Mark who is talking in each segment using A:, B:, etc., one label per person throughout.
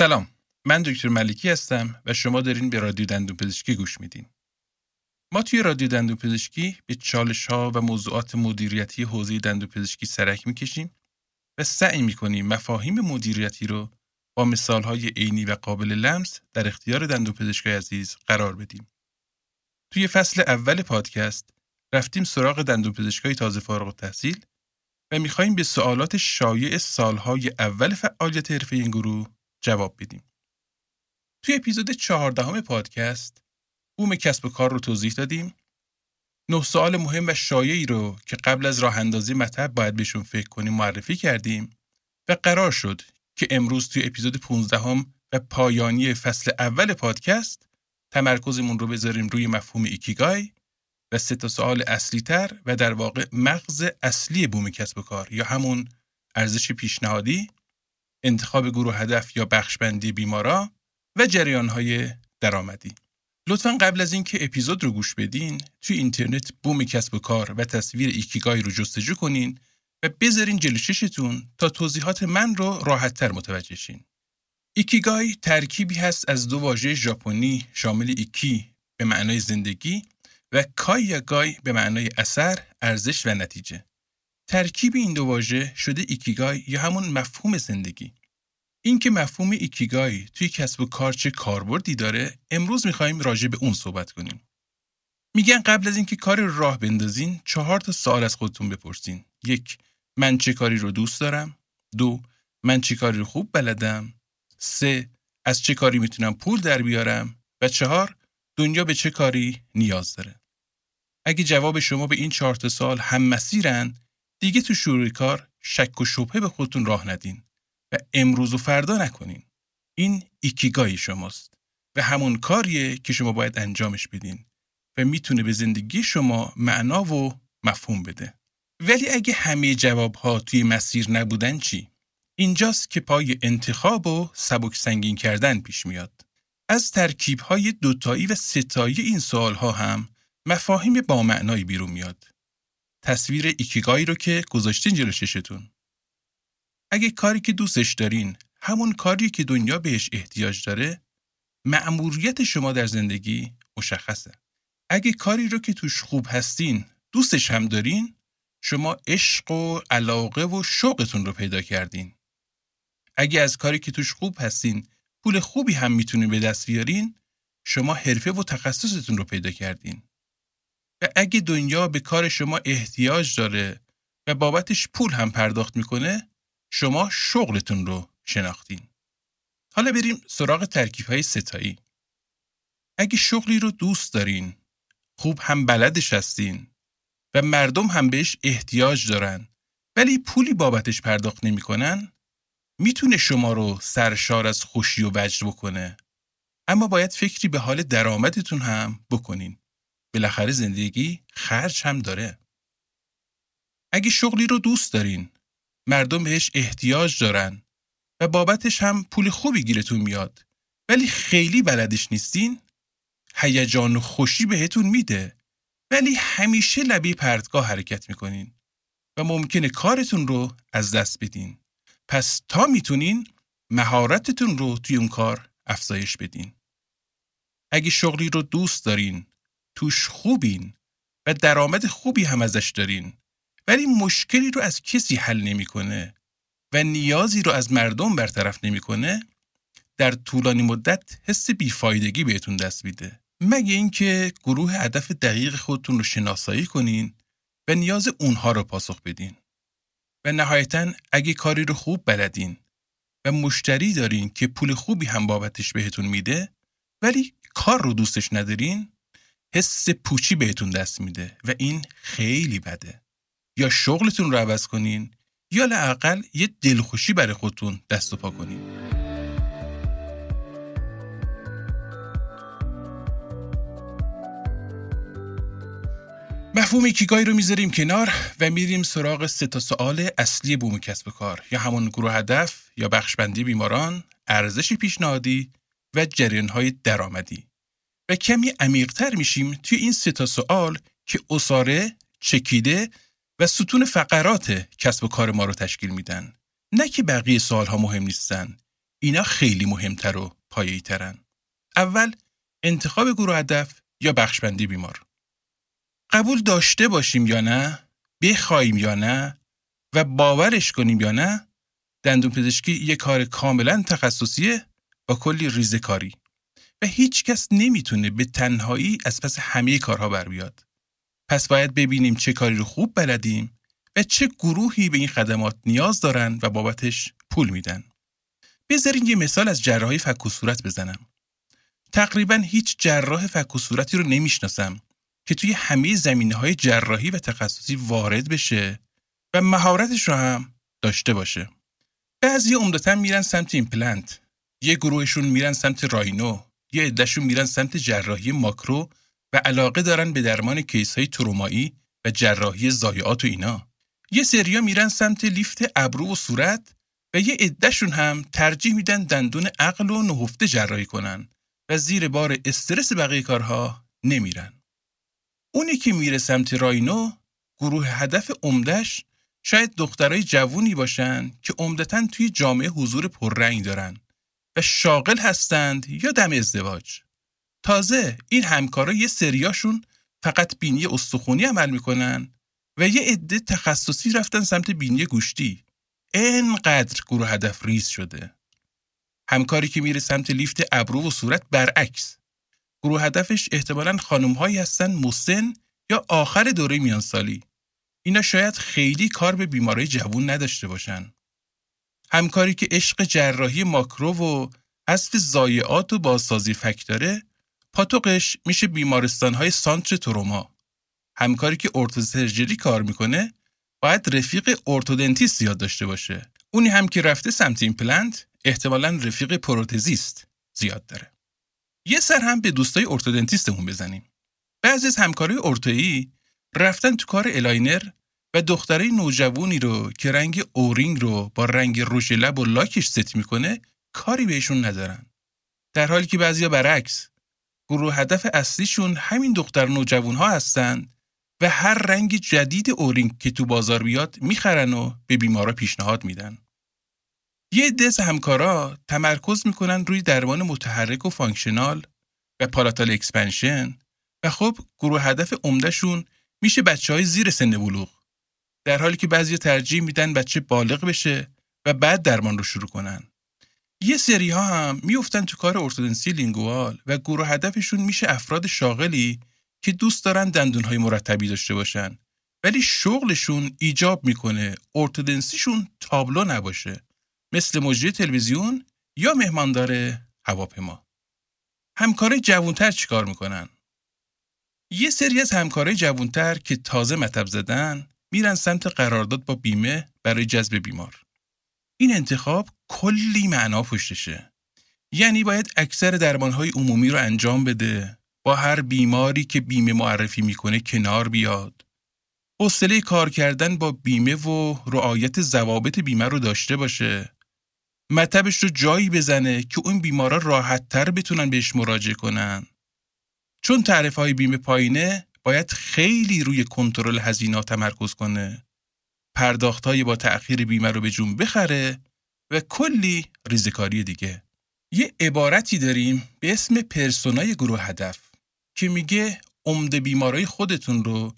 A: سلام من دکتر ملکی هستم و شما دارین به رادیو دندون پزشکی گوش میدین ما توی رادیو دندون پزشکی به چالش ها و موضوعات مدیریتی حوزه دندون پزشکی سرک می‌کشیم و سعی می‌کنیم مفاهیم مدیریتی رو با مثال های عینی و قابل لمس در اختیار دندون پزشکای عزیز قرار بدیم. توی فصل اول پادکست رفتیم سراغ دندون پزشکای تازه فارغ التحصیل و میخواییم به سوالات شایع سالهای اول فعالیت حرفه این گروه جواب بدیم. توی اپیزود چهاردهم پادکست بوم کسب و کار رو توضیح دادیم. نه سوال مهم و شایعی رو که قبل از راه اندازی مطب باید بهشون فکر کنیم معرفی کردیم و قرار شد که امروز توی اپیزود 15 هم و پایانی فصل اول پادکست تمرکزمون رو بذاریم روی مفهوم ایکیگای و سه تا سوال اصلی تر و در واقع مغز اصلی بوم کسب و کار یا همون ارزش پیشنهادی انتخاب گروه هدف یا بخشبندی بیمارا و جریانهای درآمدی لطفا قبل از اینکه اپیزود رو گوش بدین توی اینترنت بوم کسب و کار و تصویر ایکیگای رو جستجو کنین و بذارین جلو چشتون تا توضیحات من رو راحتتر متوجه شین. ایکیگای ترکیبی هست از دو واژه ژاپنی شامل ایکی به معنای زندگی و کای گای به معنای اثر، ارزش و نتیجه. ترکیب این دو واژه شده ایکیگای یا همون مفهوم زندگی. اینکه مفهوم ایکیگای توی کسب و کار چه کاربردی داره امروز می‌خوایم راجع به اون صحبت کنیم. میگن قبل از اینکه کاری رو راه بندازین چهار تا سوال از خودتون بپرسین. یک من چه کاری رو دوست دارم؟ دو من چه کاری رو خوب بلدم؟ سه از چه کاری می‌تونم پول در بیارم؟ و چهار دنیا به چه کاری نیاز داره؟ اگه جواب شما به این چهار تا سال هم مسیرن دیگه تو شروع کار شک و شبهه به خودتون راه ندین و امروز و فردا نکنین. این ایکیگای شماست و همون کاریه که شما باید انجامش بدین و می‌تونه به زندگی شما معنا و مفهوم بده. ولی اگه همه جواب ها توی مسیر نبودن چی؟ اینجاست که پای انتخاب و سبک سنگین کردن پیش میاد. از ترکیب های دوتایی و ستایی این سوال ها هم مفاهیم با معنایی بیرون میاد. تصویر ایکیگای رو که گذاشتین جلو چشتون. اگه کاری که دوستش دارین همون کاری که دنیا بهش احتیاج داره مأموریت شما در زندگی مشخصه. اگه کاری رو که توش خوب هستین دوستش هم دارین شما عشق و علاقه و شوقتون رو پیدا کردین. اگه از کاری که توش خوب هستین پول خوبی هم می‌تونین به دست بیارین شما حرفه و تخصصتون رو پیدا کردین. و اگه دنیا به کار شما احتیاج داره و بابتش پول هم پرداخت می‌کنه شما شغلتون رو شناختین. حالا بریم سراغ ترکیب های ستایی. اگه شغلی رو دوست دارین، خوب هم بلدش هستین و مردم هم بهش احتیاج دارن ولی پولی بابتش پرداخت نمی‌کنن می‌تونه شما رو سرشار از خوشی و وجد بکنه اما باید فکری به حال درآمدتون هم بکنین بالاخره زندگی خرج هم داره. اگه شغلی رو دوست دارین مردم بهش احتیاج دارن و بابتش هم پول خوبی گیرتون میاد ولی خیلی بلدش نیستین هیجان و خوشی بهتون میده ولی همیشه لبی پرتگاه حرکت می‌کنین و ممکنه کارتون رو از دست بدین. پس تا می‌تونین مهارتتون رو توی اون کار افزایش بدین. اگه شغلی رو دوست دارین توش خوبین و درآمد خوبی هم ازش دارین. ولی مشکلی رو از کسی حل نمی‌کنه و نیازی رو از مردم برطرف نمی‌کنه در طولانی مدت حس بیفایدگی بهتون دست میده. مگه اینکه گروه هدف دقیق خودتون رو شناسایی کنین و نیاز اونها رو پاسخ بدین. و نهایتا اگه کاری رو خوب بلدین و مشتری دارین که پول خوبی هم بابتش بهتون میده ولی کار رو دوستش ندارین حس پوچی بهتون دست میده و این خیلی بده. یا شغلتون رو عوض کنین یا لاقل یه دلخوشی برای خودتون دست و پا کنین. مفهوم ایکیگای رو می‌ذاریم کنار و میریم سراغ سه تا سوال اصلی بوم کسب کار. یا همون گروه هدف یا بخشبندی بیماران، ارزش پیشنهادی و های درآمدی. و کمی عمیقتر میشیم توی این سه تا سوال که اساره، چکیده و ستون فقرات کسب و کار ما رو تشکیل میدن. نه که بقیه سوال ها مهم نیستن اینا خیلی مهمتر و پایه‌ای ترن. اول انتخاب گروه هدف یا بخشبندی بیمار. قبول داشته باشیم یا نه، بخوایم یا نه و باورش کنیم یا نه، دندون پزشکی یه کار کاملا تخصصیه با کلی ریزه کاری و هیچ کس نمی‌تونه به تنهایی از پس همه کارها بر بیاد. پس باید ببینیم چه کاری رو خوب بلدیم و چه گروهی به این خدمات نیاز دارن و بابتش پول میدن. بذارین یه مثال از جراحی فک و صورت بزنم. تقریبا هیچ جراح فک و صورتی رو نمی‌شناسم که توی همه زمینه های جراحی و تخصصی وارد بشه و مهارتش رو هم داشته باشه. بعضی عمدتا میرن سمت ایمپلنت، یه گروهشون میرن سمت rhino، یه عدهشون میرن سمت جراحی ماکرو و علاقه دارن به درمان case های ترومایی و جراحی ضایعات و اینا. یه سریا میرن سمت لیفت ابرو و صورت و یه عدهشون هم ترجیح میدن دندون عقل و نهفته جراحی کنن و زیر بار استرس بقیه کارها نمیرن. اونی که میره سمت راینو گروه هدف عمدش شاید دخترای جوونی باشن که عمدتا توی جامعه حضور پررنگ دارن شاغل هستند یا دم ازدواج. تازه این همکارا یه سریاشون فقط بینی استخونی عمل می‌کنن و یه عده تخصصی رفتن سمت بینی گوشتی. انقدر گروه هدف ریز شده. همکاری که میره سمت لیفت ابرو و صورت برعکس. گروه هدفش احتمالا خانم هایی هستن مسن یا آخر دوره میانسالی. اینا شاید خیلی کار به بیماری جوون نداشته باشن. همکاری که عشق جراحی ماکرو و حذف ضایعات و بازسازی فک داره پاتوقش میشه بیمارستان های center trauma. همکاری که orthosurgery کار می‌کنه باید رفیق ارتودنتیست زیاد داشته باشه. اونی هم که رفته سمت ایمپلنت احتمالا رفیق پروتزیست زیاد داره. یه سر هم به دوستای ارتودنتیستمون بزنیم. بعضی از همکارای ارتویی رفتن تو کار aligner و دختره نوجوانی رو که رنگ O-ring رو با رنگ رژ لب و لاکش ست می‌کنه کاری بهشون ندارن. در حالی که بعضیا برعکس گروه هدف اصلیشون همین دختر نوجوان ها هستن و هر رنگ جدید O-ring که تو بازار بیاد می‌خرن و به بیمارا پیشنهاد میدن. یه عده از همکارا تمرکز می‌کنن روی درمان متحرک و functional و palatal expansion و خب گروه هدف عمدهشون میشه بچه های زیر سن بلوغ در حالی که بعضی ترجیح میدن بچه بالغ بشه و بعد درمان رو شروع کنن. یه سری ها هم میفتن تو کار ارتودنسی لینگوال و گروه هدفشون میشه افراد شاغلی که دوست دارن دندون های مرتبی داشته باشن. ولی شغلشون ایجاب می‌کنه ارتودنسیشون تابلو نباشه. مثل مجری تلویزیون یا مهماندار هواپیما. همکارای جوونتر چیکار می‌کنن؟ یه سری از همکارای جوونتر که تازه مطب زدن میرن سمت قرارداد با بیمه برای جذب بیمار. این انتخاب کلی معنا پشتشه. یعنی باید اکثر درمانهای عمومی رو انجام بده با هر بیماری که بیمه معرفی می‌کنه کنار بیاد. حوصله کار کردن با بیمه و رعایت ضوابط بیمه رو داشته باشه. مطبش رو جایی بزنه که اون بیمارا راحت تر بتونن بهش مراجعه کنن. چون تعرفه های بیمه پایینه باید خیلی روی کنترل هزینه تمرکز کنه. پرداخت های با تأخیر بیمه رو به جون بخره و کلی ریزکاری دیگه. یه عبارتی داریم به اسم پرسونای گروه هدف که میگه عمده بیمارای خودتون رو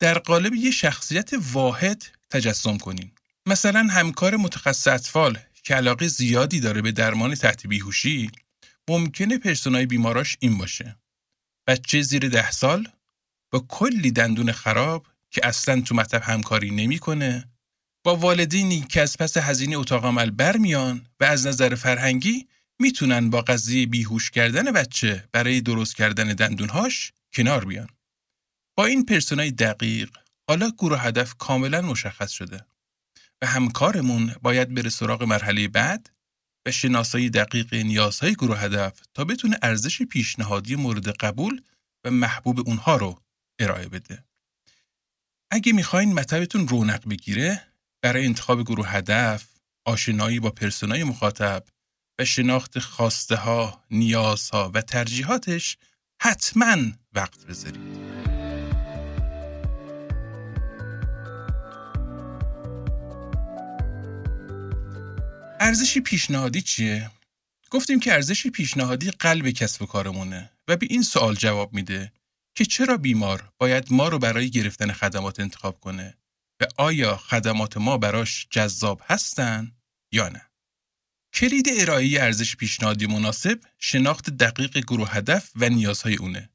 A: در قالب یه شخصیت واحد تجسم کنین. مثلا همکار متخصص اطفال که علاقه زیادی داره به درمان تحت بیهوشی ممکنه پرسونای بیماراش این باشه. بچه زیر ده سال با کلی دندون خراب که اصلا تو مطب همکاری نمی‌کنه با والدینی که از پس هزینه اتاق عمل برمیان و از نظر فرهنگی می‌تونن با قضیه بیهوش کردن بچه برای درست کردن دندونهاش کنار بیان. با این پرسونای دقیق حالا گروه هدف کاملا مشخص شده و همکارمون باید بره سراغ مرحله بعد و شناسایی دقیق نیازهای گروه هدف تا بتونه ارزش پیشنهادی مورد قبول و محبوب اونها رو ارائه بده. اگه می‌خواین مطبتون رونق بگیره برای انتخاب گروه هدف، آشنایی با پرسونای مخاطب و شناخت خواسته ها، نیازها و ترجیحاتش حتما وقت بذارید. ارزش پیشنهادی چیه؟ گفتیم که ارزش پیشنهادی قلب کسب و کارمونه و به این سوال جواب میده که چرا بیمار باید ما رو برای گرفتن خدمات انتخاب کنه و آیا خدمات ما براش جذاب هستن یا نه؟ کلید ارائه ارزش پیشنهادی مناسب شناخت دقیق گروه هدف و نیازهای اونه.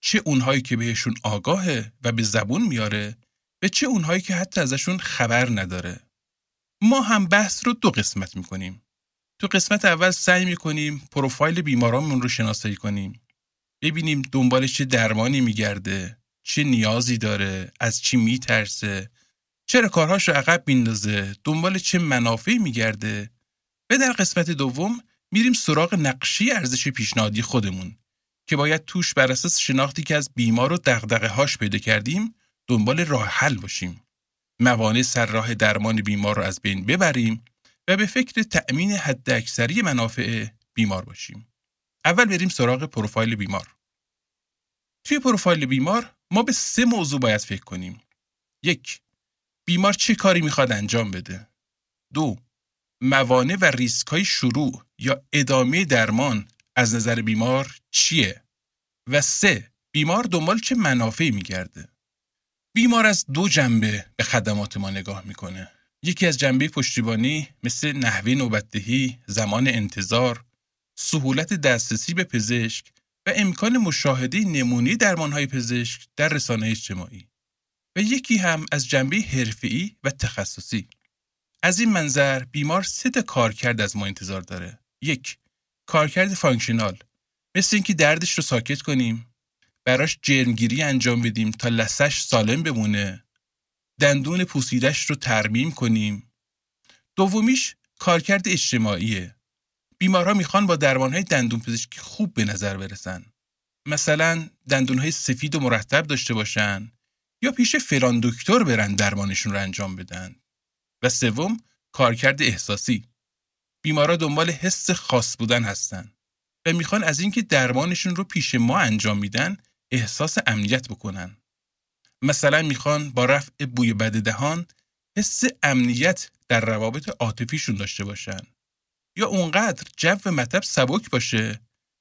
A: چه اونهایی که بهشون آگاهه و به زبون میاره و چه اونهایی که حتی ازشون خبر نداره. ما هم بحث رو دو قسمت می‌کنیم. تو قسمت اول سعی می‌کنیم پروفایل بیمارامون رو شناسایی کنیم. ببینیم دنبال چه درمانی میگرده، چه نیازی داره، از چی میترسه، چرا کارهاش رو عقب میندازه، دنبال چه منافعی میگرده و در قسمت دوم میریم سراغ نقشی ارزش پیشنهادی خودمون که باید توش بر اساس شناختی که از بیمار و دغدغه هاش پیدا کردیم دنبال راه حل باشیم. موانع سر راه درمان بیمار رو از بین ببریم و به فکر تأمین حد اکثری منافع بیمار باشیم. اول بریم سراغ پروفایل بیمار. توی پروفایل بیمار ما به سه موضوع باید فکر کنیم. یک، بیمار چه کاری می‌خواد انجام بده؟ دو، موانع و ریسک های شروع یا ادامه درمان از نظر بیمار چیه؟ و سه، بیمار دنبال چه منافعی میگرده؟ بیمار از دو جنبه به خدمات ما نگاه می‌کنه. یکی از جنبه پشتیبانی مثل نحوه نوبتدهی، زمان انتظار، سهولت دسترسی به پزشک و امکان مشاهده نمونی درمانهای پزشک در رسانه اجتماعی. و یکی هم از جنبه حرفه‌ای و تخصصی. از این منظر بیمار سه تا کارکرد از ما انتظار داره. یک، کارکرد functional مثل اینکه دردش رو ساکت کنیم، براش جرمگیری انجام بدیم تا لثش سالم بمونه، دندون پوسیدش رو ترمیم کنیم. دومیش کارکرد اجتماعیه. بیمارها می‌خوان با درمانهای دندون پزشکی خوب به نظر برسن. مثلا دندونهای سفید و مرتب داشته باشن یا پیش فلان دکتر برن درمانشون رو انجام بدن. و سوم کارکرد احساسی. بیمارا دنبال حس خاص بودن هستن و می‌خوان از اینکه درمانشون رو پیش ما انجام میدن احساس امنیت بکنن. مثلا می‌خوان با رفع بوی بد دهان حس امنیت در روابط عاطفیشون داشته باشن یا اونقدر جو مطب سبک باشه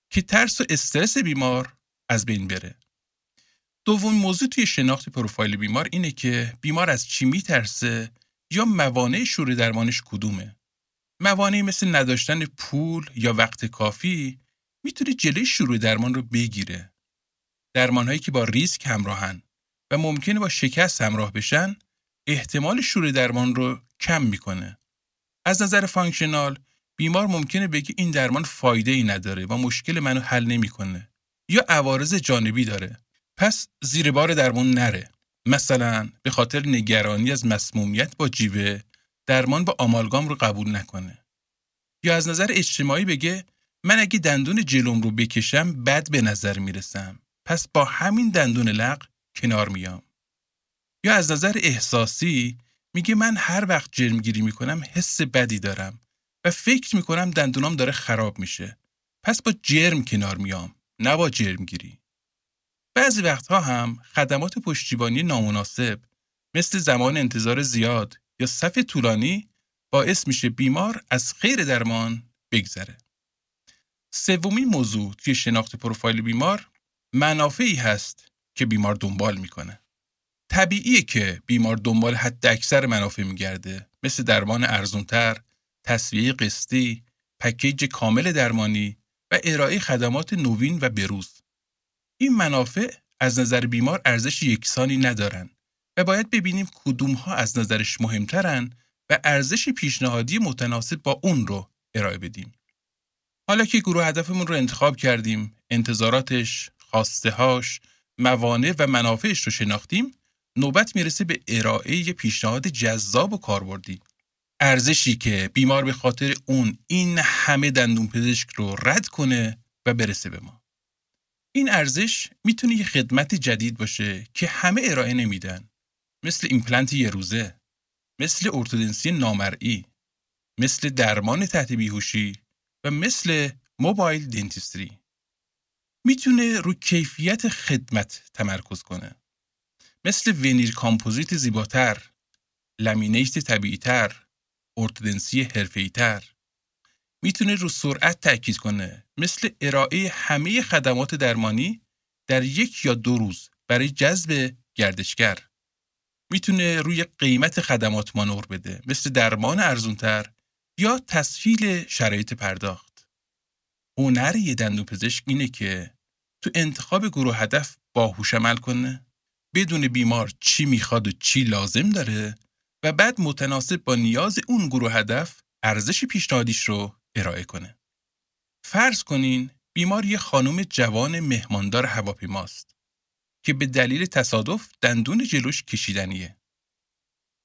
A: که ترس و استرس بیمار از بین بره. دوم موضوع توی شناخت پروفایل بیمار اینه که بیمار از چی میترسه یا موانع شروع درمانش کدومه. موانعی مثل نداشتن پول یا وقت کافی می‌تونه جلوی شروع درمان رو بگیره. درمانهایی که با ریسک همراهن و ممکنه با شکست همراه بشن احتمال شروع درمان رو کم می‌کنه. از نظر functional بیمار ممکنه بگه این درمان فایده ای نداره و مشکل منو حل نمی‌کنه یا عوارض جانبی داره. پس زیر بار درمان نره. مثلا به خاطر نگرانی از مسمومیت با جیوه درمان با آمالگام رو قبول نکنه. یا از نظر اجتماعی بگه من اگه دندون جلوم رو بکشم بد به نظر می‌رسم. پس با همین دندون لق کنار میام. یا از نظر احساسی میگه من هر وقت جرمگیری می‌کنم حس بدی دارم و فکر می‌کنم دندونام داره خراب میشه. پس با جرم کنار میام نه با جرمگیری. بعضی وقتها هم خدمات پشتیبانی نامناسب مثل زمان انتظار زیاد یا صف طولانی باعث میشه بیمار از خیر درمان بگذره. سومین موضوع توی شناخت پروفایل بیمار منافعی هست که بیمار دنبال می‌کنه. طبیعیه که بیمار دنبال حد اکثر منافع میگرده مثل درمان ارزونتر، تصویه قسطی، پکیج کامل درمانی و ارائه خدمات نوین و بروز. این منافع از نظر بیمار ارزش یکسانی ندارن و باید ببینیم کدوم ها از نظرش مهمترن و ارزش پیشنهادی متناسب با اون رو ارائه بدیم. حالا که گروه هدفمون رو انتخاب کردیم، انتظاراتش، هاش، موانع و منافعش رو شناختیم، نوبت می‌رسه به ارائه پیشنهاد جذاب و کاربردی. ارزشی که بیمار به خاطر اون این همه دندون پزشک رو رد کنه و برسه به ما. این ارزش می‌تونه یه خدمت جدید باشه که همه ارائه نمیدن. مثل ایمپلنت یه روزه مثل ارتودنسی نامرئی مثل درمان تحت بیهوشی و مثل mobile dentistry. می‌تونه رو کیفیت خدمت تمرکز کنه. مثل ونیر کامپوزیت زیباتر لامینیت طبیعیتر ارتودنسی حرفه‌ای‌تر. می‌تونه رو سرعت تأکید کنه. مثل ارائه همه خدمات درمانی در یک یا دو روز برای جذب گردشگر. می‌تونه روی قیمت خدمات مانور بده مثل درمان ارزونتر یا تسهیل شرایط پرداخت. هنر یه دندون پزشک اینه که تو انتخاب گروه هدف باهوش عمل کنه. بدون بیمار چی می‌خواد و چی لازم داره و بعد متناسب با نیاز اون گروه هدف ارزش پیشنهادیش رو ارائه کنه. فرض کنین بیمار یه خانم جوان مهماندار هواپیماست که به دلیل تصادف دندون جلوش کشیدنیه.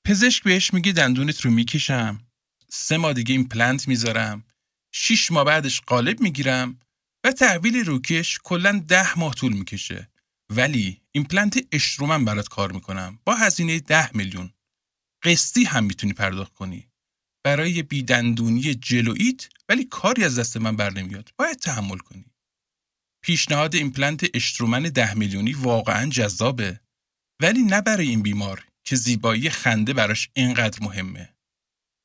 A: پزشک بهش میگه دندونت رو می‌کشم، سه ماه دیگه پلنت می‌ذارم، شیش ماه بعدش قالب می‌گیرم و تحویل روکش کلا ده ماه طول می‌کشه. ولی ایمپلنت اشترومن برات کار می‌کنم با هزینه ده میلیون. قسطی هم می‌تونی پرداخت کنی. برای بیدندونی جلوت ولی کاری از دست من بر نمیاد. باید تحمل کنی. پیشنهاد ایمپلنت اشترومن ده میلیونی واقعا جذابه. ولی نه برای این بیمار که زیبایی خنده براش اینقدر مهمه.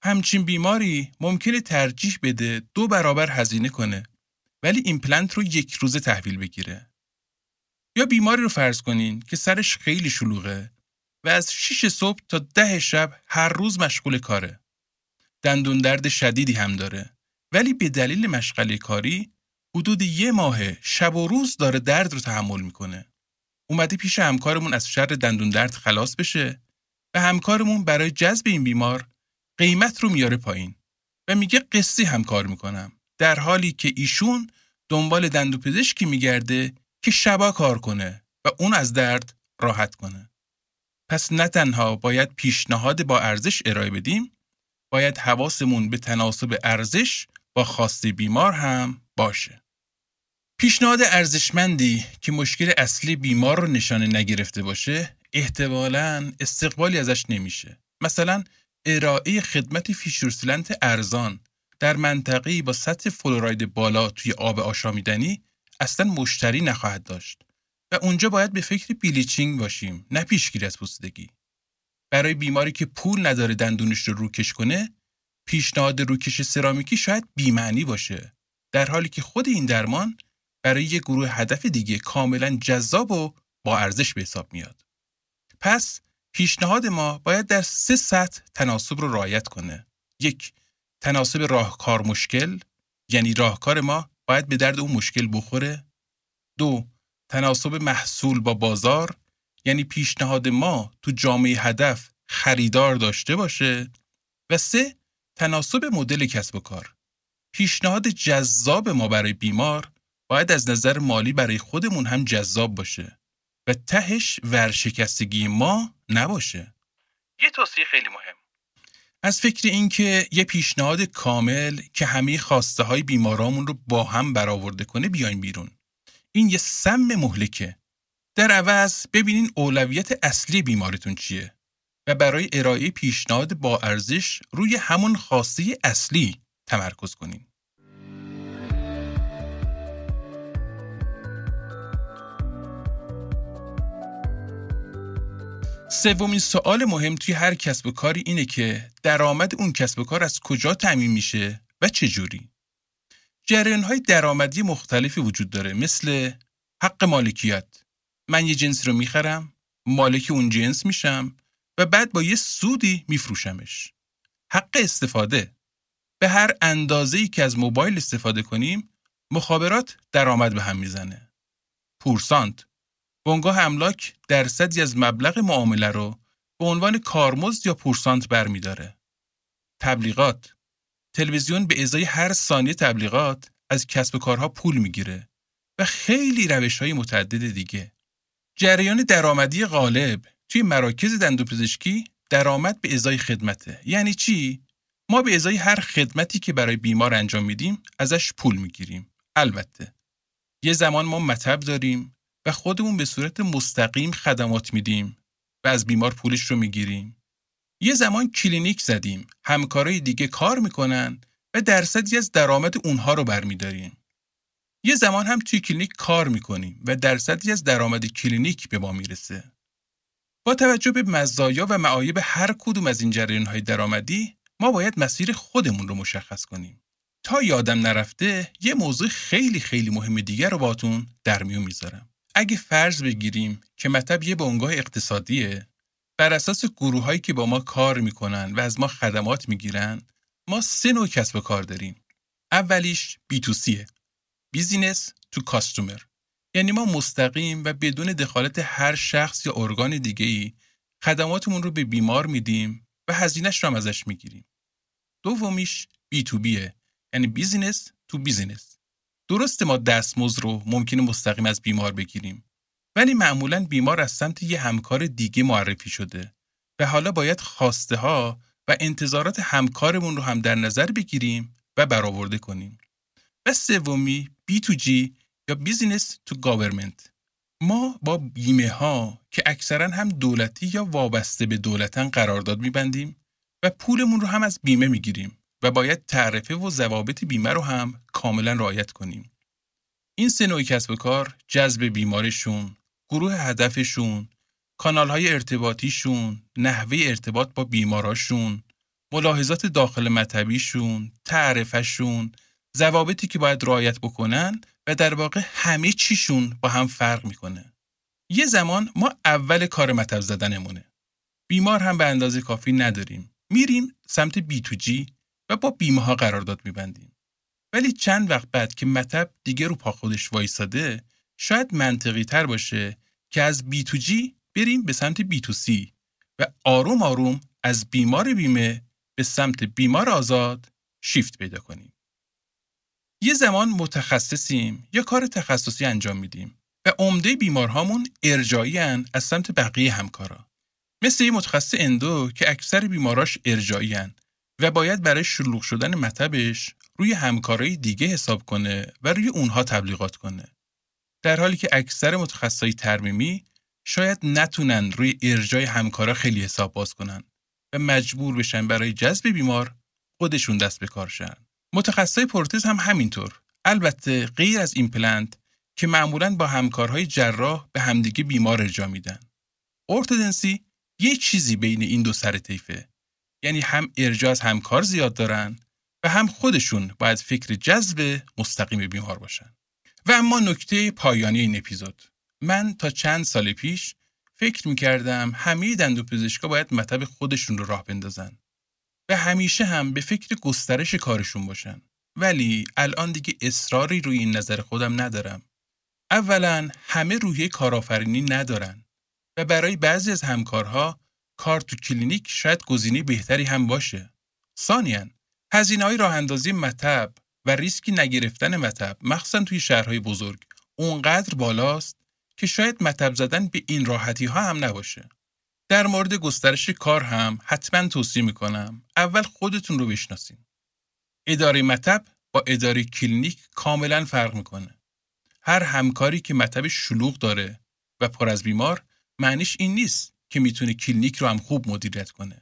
A: همچین بیماری ممکنه ترجیح بده دو برابر هزینه کنه ولی ایمپلنت رو یک روزه تحویل بگیره. یا بیماری رو فرض کنین که سرش خیلی شلوغه و از 6 صبح تا ده شب هر روز مشغول کاره دندون درد شدیدی هم داره ولی به دلیل مشغله کاری حدود یه ماه شب و روز داره درد رو تحمل می‌کنه. اومده پیش همکارمون از شر دندون درد خلاص بشه و همکارمون برای جذب این بیمار قیمت رو میاره پایین و میگه قصی همکار می‌کنم در حالی که ایشون دنبال دندو پزشکی میگرده که شبا کار کنه و اون از درد راحت کنه. پس نه تنها باید پیشنهاد با ارزش ارائه بدیم باید حواسمون به تناسب ارزش با خواسته بیمار هم باشه. پیشنهاد ارزشمندی که مشکل اصلی بیمار رو نشانه نگرفته باشه احتمالا استقبالی ازش نمیشه. مثلا ارائه خدمت fissure sealant ارزان در منطقه‌ای با سطح فلوراید بالا توی آب آشامیدنی اصلا مشتری نخواهد داشت و اونجا باید به فکر bleaching باشیم نه پیشگیری از پوسیدگی. برای بیماری که پول نداره دندونش رو روکش کنه پیشنهاد روکش سرامیکی شاید بیمعنی باشه. در حالی که خود این درمان برای یک گروه هدف دیگه کاملا جذاب و با ارزش به حساب میاد. پس پیشنهاد ما باید در سه سطح تناسب رو رعایت کنه. یک تناسب راهکار مشکل یعنی راهکار ما باید به درد اون مشکل بخوره. دو تناسب محصول با بازار یعنی پیشنهاد ما تو جامعه هدف خریدار داشته باشه و سه تناسب مدل کسب و کار. پیشنهاد جذاب ما برای بیمار باید از نظر مالی برای خودمون هم جذاب باشه و تهش ورشکستگی ما نباشه. یه توصیه خیلی مهم. از فکر اینکه یه پیشنهاد کامل که همه خواسته های بیمارامون رو با هم برآورده کنه بیاین بیرون. این یه سم مهلکه در عوض ببینین اولویت اصلی بیمارتون چیه و برای ارائه پیشنهاد با ارزش روی همون خواسته اصلی تمرکز کنین. سومین سوال مهم توی هر کسب و کاری اینه که درآمد اون کسب و کار از کجا تعمین میشه و چه جوری؟ جریان های درآمدی مختلفی وجود داره مثل حق مالکیت، من یه جنس رو می‌خرم مالک اون جنس میشم و بعد با یه سودی میفروشمش. حق استفاده. به هر اندازه ای که از موبایل استفاده کنیم مخابرات درآمد به هم می‌زنه. پورسانت. بنگاه املاک درصدی از مبلغ معامله رو به عنوان کارمزد یا پورسانت برمیداره. تبلیغات. تلویزیون به ازای هر ثانیه تبلیغات از کسب کارها پول می‌گیره و خیلی روش های متعدد دیگه. جریان درآمدی غالب توی مراکز دندوپزشکی درآمد به ازای خدمته. یعنی چی؟ ما به ازای هر خدمتی که برای بیمار انجام میدیم ازش پول می‌گیریم. البته. یه زمان ما مطب داریم و خودمون به صورت مستقیم خدمات میدیم و از بیمار پولش رو می‌گیریم. یه زمان کلینیک زدیم همکارای دیگه کار می‌کنن و درصدی از درآمد اونها رو برمیداریم یه زمان هم توی کلینیک کار می‌کنیم و درصدی از درآمد کلینیک به ما می‌رسه. با توجه به مزایا و معایب هر کدوم از این جریان های درآمدی ما باید مسیر خودمون رو مشخص کنیم. تا یادم نرفته یه موضوع خیلی خیلی مهم دیگر رو باتون در میون می‌ذارم. اگه فرض بگیریم که مطب یه بنگاه اقتصادیه بر اساس گروه هایی که با ما کار می‌کنن و از ما خدمات می‌گیرن ما سه نوع کسب و کار داریم. اولیش B to C ـه. Business to customer. یعنی ما مستقیم و بدون دخالت هر شخص یا ارگان دیگه ای خدماتمون رو به بیمار میدیم و هزینهش رو هم ازش می‌گیریم. دومیش B to B ـه یعنی business to business. درسته ما دستمزد رو ممکنه مستقیم از بیمار بگیریم ولی معمولا بیمار از سمت یه همکار دیگه معرفی شده و حالا باید خواسته ها و انتظارات همکارمون رو هم در نظر بگیریم و برآورده کنیم. و سومی B to G یا business to government ما با بیمه ها که اکثرا هم دولتی یا وابسته به دولتن قرارداد میبندیم و پولمون رو هم از بیمه می‌گیریم و باید تعرفه و ضوابط بیمه رو هم کاملا رعایت کنیم. این سه نوع کسب و کار جذب بیمارشون، گروه هدفشون، کانال های ارتباطیشون، نحوه ارتباط با بیماراشون، ملاحظات داخل مطبیشون، تعرفشون، ضوابطی که باید رعایت بکنن و در واقع همه چیشون با هم فرق می‌کنه. یه زمان ما اول کار مطب زدنمونه. بیمار هم به اندازه کافی نداریم. میریم سمت بی تو جی و با بیمه ها قرارداد میبندیم. ولی چند وقت بعد که مطب دیگه رو پا خودش وایساده شاید منطقی تر باشه که از بی تو جی بریم به سمت بی تو سی و آروم آروم از بیمار بیمه به سمت بیمار آزاد شیفت پیدا کنیم. یه زمان متخصصیم یا کار تخصصی انجام میدیم و عمده بیمارهامون ارجاعی از سمت بقیه همکارا. مثل یه متخصص endo که اکثر بیماراش ارجاعی و باید برای شلوغ شدن مطبش روی همکارای دیگه حساب کنه و روی اونها تبلیغات کنه. در حالی که اکثر متخصصای ترمیمی شاید نتونن روی ارجاع همکارا خیلی حساب باز کنن و مجبور بشن برای جذب بیمار خودشون دست به کار شن. متخصصای پروتز هم همینطور. البته غیر از ایمپلنت که معمولا با همکارهای جراح به همدیگه بیمار ارجا میدن. ارتودنسی یه چیزی بین این دو سر طیفه. یعنی هم ارجاع از همکار زیاد دارن و هم خودشون باید فکر جذب مستقیم بیمار باشن. و اما نکته پایانی این اپیزود. من تا چند سال پیش فکر می‌کردم همه دندوپزشکا باید مطب خودشون رو راه بندازن و همیشه هم به فکر گسترش کارشون باشن. ولی الان دیگه اصراری روی این نظر خودم ندارم. اولا همه روحیه کارآفرینی ندارن و برای بعضی از همکارها کار تو کلینیک شاید گزینه بهتری هم باشه. ثانیا هزینه های راه اندازی مطب و ریسکی نگرفتن مطب مخصوصا توی شهرهای بزرگ اونقدر بالاست که شاید مطب زدن به این راحتی ها هم نباشه. در مورد گسترش کار هم حتما توصیه می‌کنم اول خودتون رو بشناسین. اداره مطب با اداره کلینیک کاملا فرق می‌کنه. هر همکاری که مطب شلوغ داره و پر از بیمار معنیش این نیست که می‌تونه کلینیک رو هم خوب مدیریت کنه.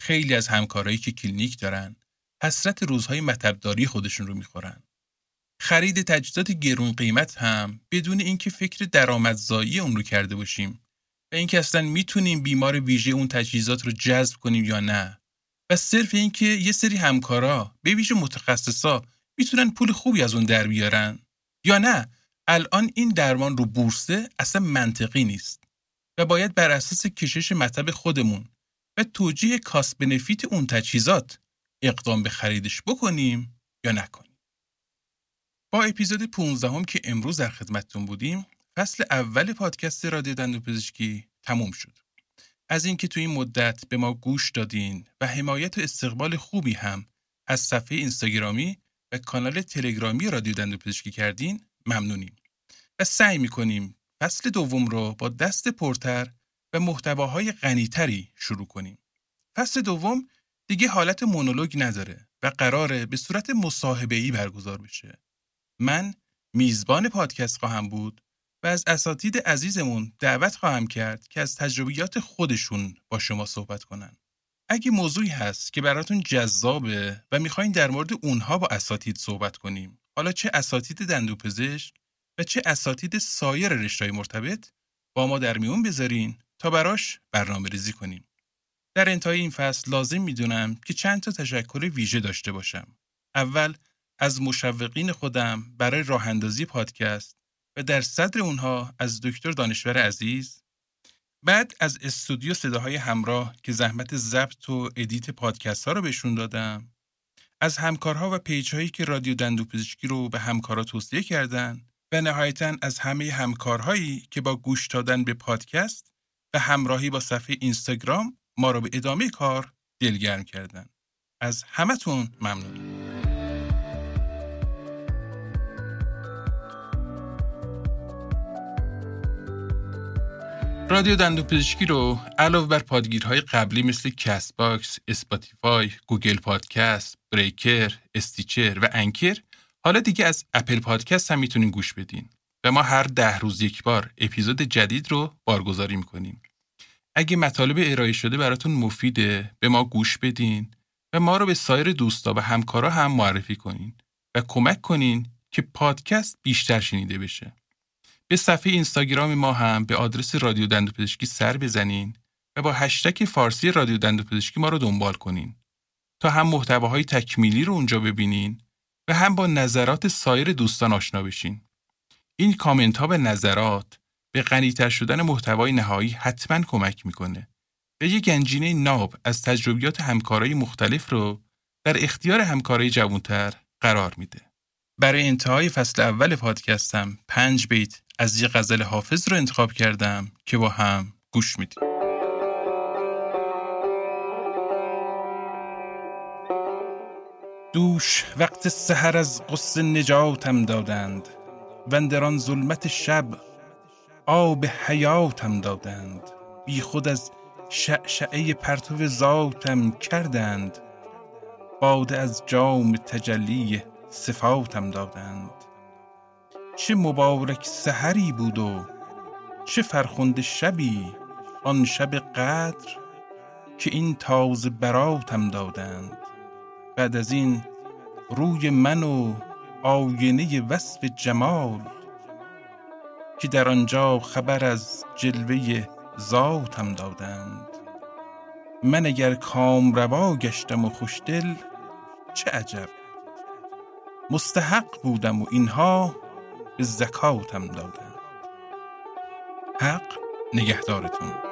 A: خیلی از همکارایی که کلینیک دارن حسرت روزهای مطبداری خودشون رو می‌خورن. خرید تجهیزات گرون قیمت هم بدون اینکه فکر درآمدزایی اون رو کرده باشیم و اینکه اصلا می‌تونیم بیمار ویژه اون تجهیزات رو جذب کنیم یا نه و صرف اینکه یه سری همکارا به ویژه متخصصا می‌تونن پول خوبی از اون در بیارن یا نه الان این درمان رو بورسه اصلا منطقی نیست و باید بر اساس کشش مطب خودمون و توجیه کاست بنفیت اون تجهیزات اقدام به خریدش بکنیم یا نکنیم. با اپیزود 15 هم که امروز در خدمتتون بودیم فصل اول پادکست رادیو دندوپزشکی تموم شد. از اینکه تو این مدت به ما گوش دادین و حمایت و استقبال خوبی هم از صفحه اینستاگرامی و کانال تلگرامی رادیو دندوپزشکی کردین ممنونیم و سعی می‌کنیم فصل دوم رو با دست پرتر و محتواهای غنیتری شروع کنیم. فصل دوم دیگه حالت مونولوگ نداره و قراره به صورت مصاحبه‌ای برگزار بشه. من میزبان پادکست خواهم بود و از اساتید عزیزمون دعوت خواهم کرد که از تجربیات خودشون با شما صحبت کنن. اگه موضوعی هست که براتون جذابه و می‌خواین در مورد اونها با اساتید صحبت کنیم، حالا چه اساتید دندوپزشک و چه اساتید سایر رشته‌های مرتبط با ما در میون بذارین تا براش برنامه ریزی کنیم. در انتهای این فصل لازم می‌دونم که چند تا تشکر ویژه داشته باشم. اول از مشوقین خودم برای راه اندازی پادکست و در صدر اونها از دکتر دانشور عزیز بعد از استودیو صداهای همراه که زحمت ضبط و edit پادکست ها رو بهشون دادم از همکارها و page هایی که رادیو دندونپزشکی رو به همکارا توصیه کردن و نهایتا از همه همکارهایی که با گوش دادن به پادکست و همراهی با صفحه اینستاگرام ما رو به ادامه کار دلگرم کردن. از همتون ممنونم. رادیو دندونپزشکی رو علاوه بر پادگیرهای قبلی مثل Castbox، Spotify، Google Podcasts، Breaker، Stitcher و Anchor حالا دیگه از Apple Podcasts هم می‌تونین گوش بدین و ما هر ده روز یک بار اپیزود جدید رو بارگذاری می‌کنیم. اگه مطالب ارائه شده براتون مفیده به ما گوش بدین و ما رو به سایر دوستا و همکارا هم معرفی کنین و کمک کنین که پادکست بیشتر شنیده بشه. به صفحه اینستاگرام ما هم به آدرس رادیو دندوپزشکی سر بزنین و با هشتک فارسی رادیو دندوپزشکی ما رو دنبال کنین تا هم محتواهای تکمیلی رو اونجا ببینین و هم با نظرات سایر دوستان آشنا بشین. این کامنت ها به نظرات به غنیتر شدن محتوای نهایی حتما کمک می‌کنه و یک گنجینه ناب از تجربیات همکارای مختلف رو در اختیار همکارای جوانتر قرار میده. برای انتهای فصل اول پادکستم پنج بیت از یه غزل حافظ رو انتخاب کردم که با هم گوش میدیم. دوش وقت سحر از قصه نجاتم دادند و ظلمت شب آب حیاتم دادند. بی خود از شعشعه پرتو ذاتم کردند. باده از جام تجلی صفاتم دادند. چه مبارک سحری بود و چه فرخنده شبی آن شب قدر که این تازه براتم دادند. بعد از این روی من و آینه وصف جمال که در آنجا خبر از جلوه ذاتم دادند. من اگر کام روا گشتم و خوشدل چه عجب؟ مستحق بودم و اینها به زکاتم دادند. حق نگهدارتون.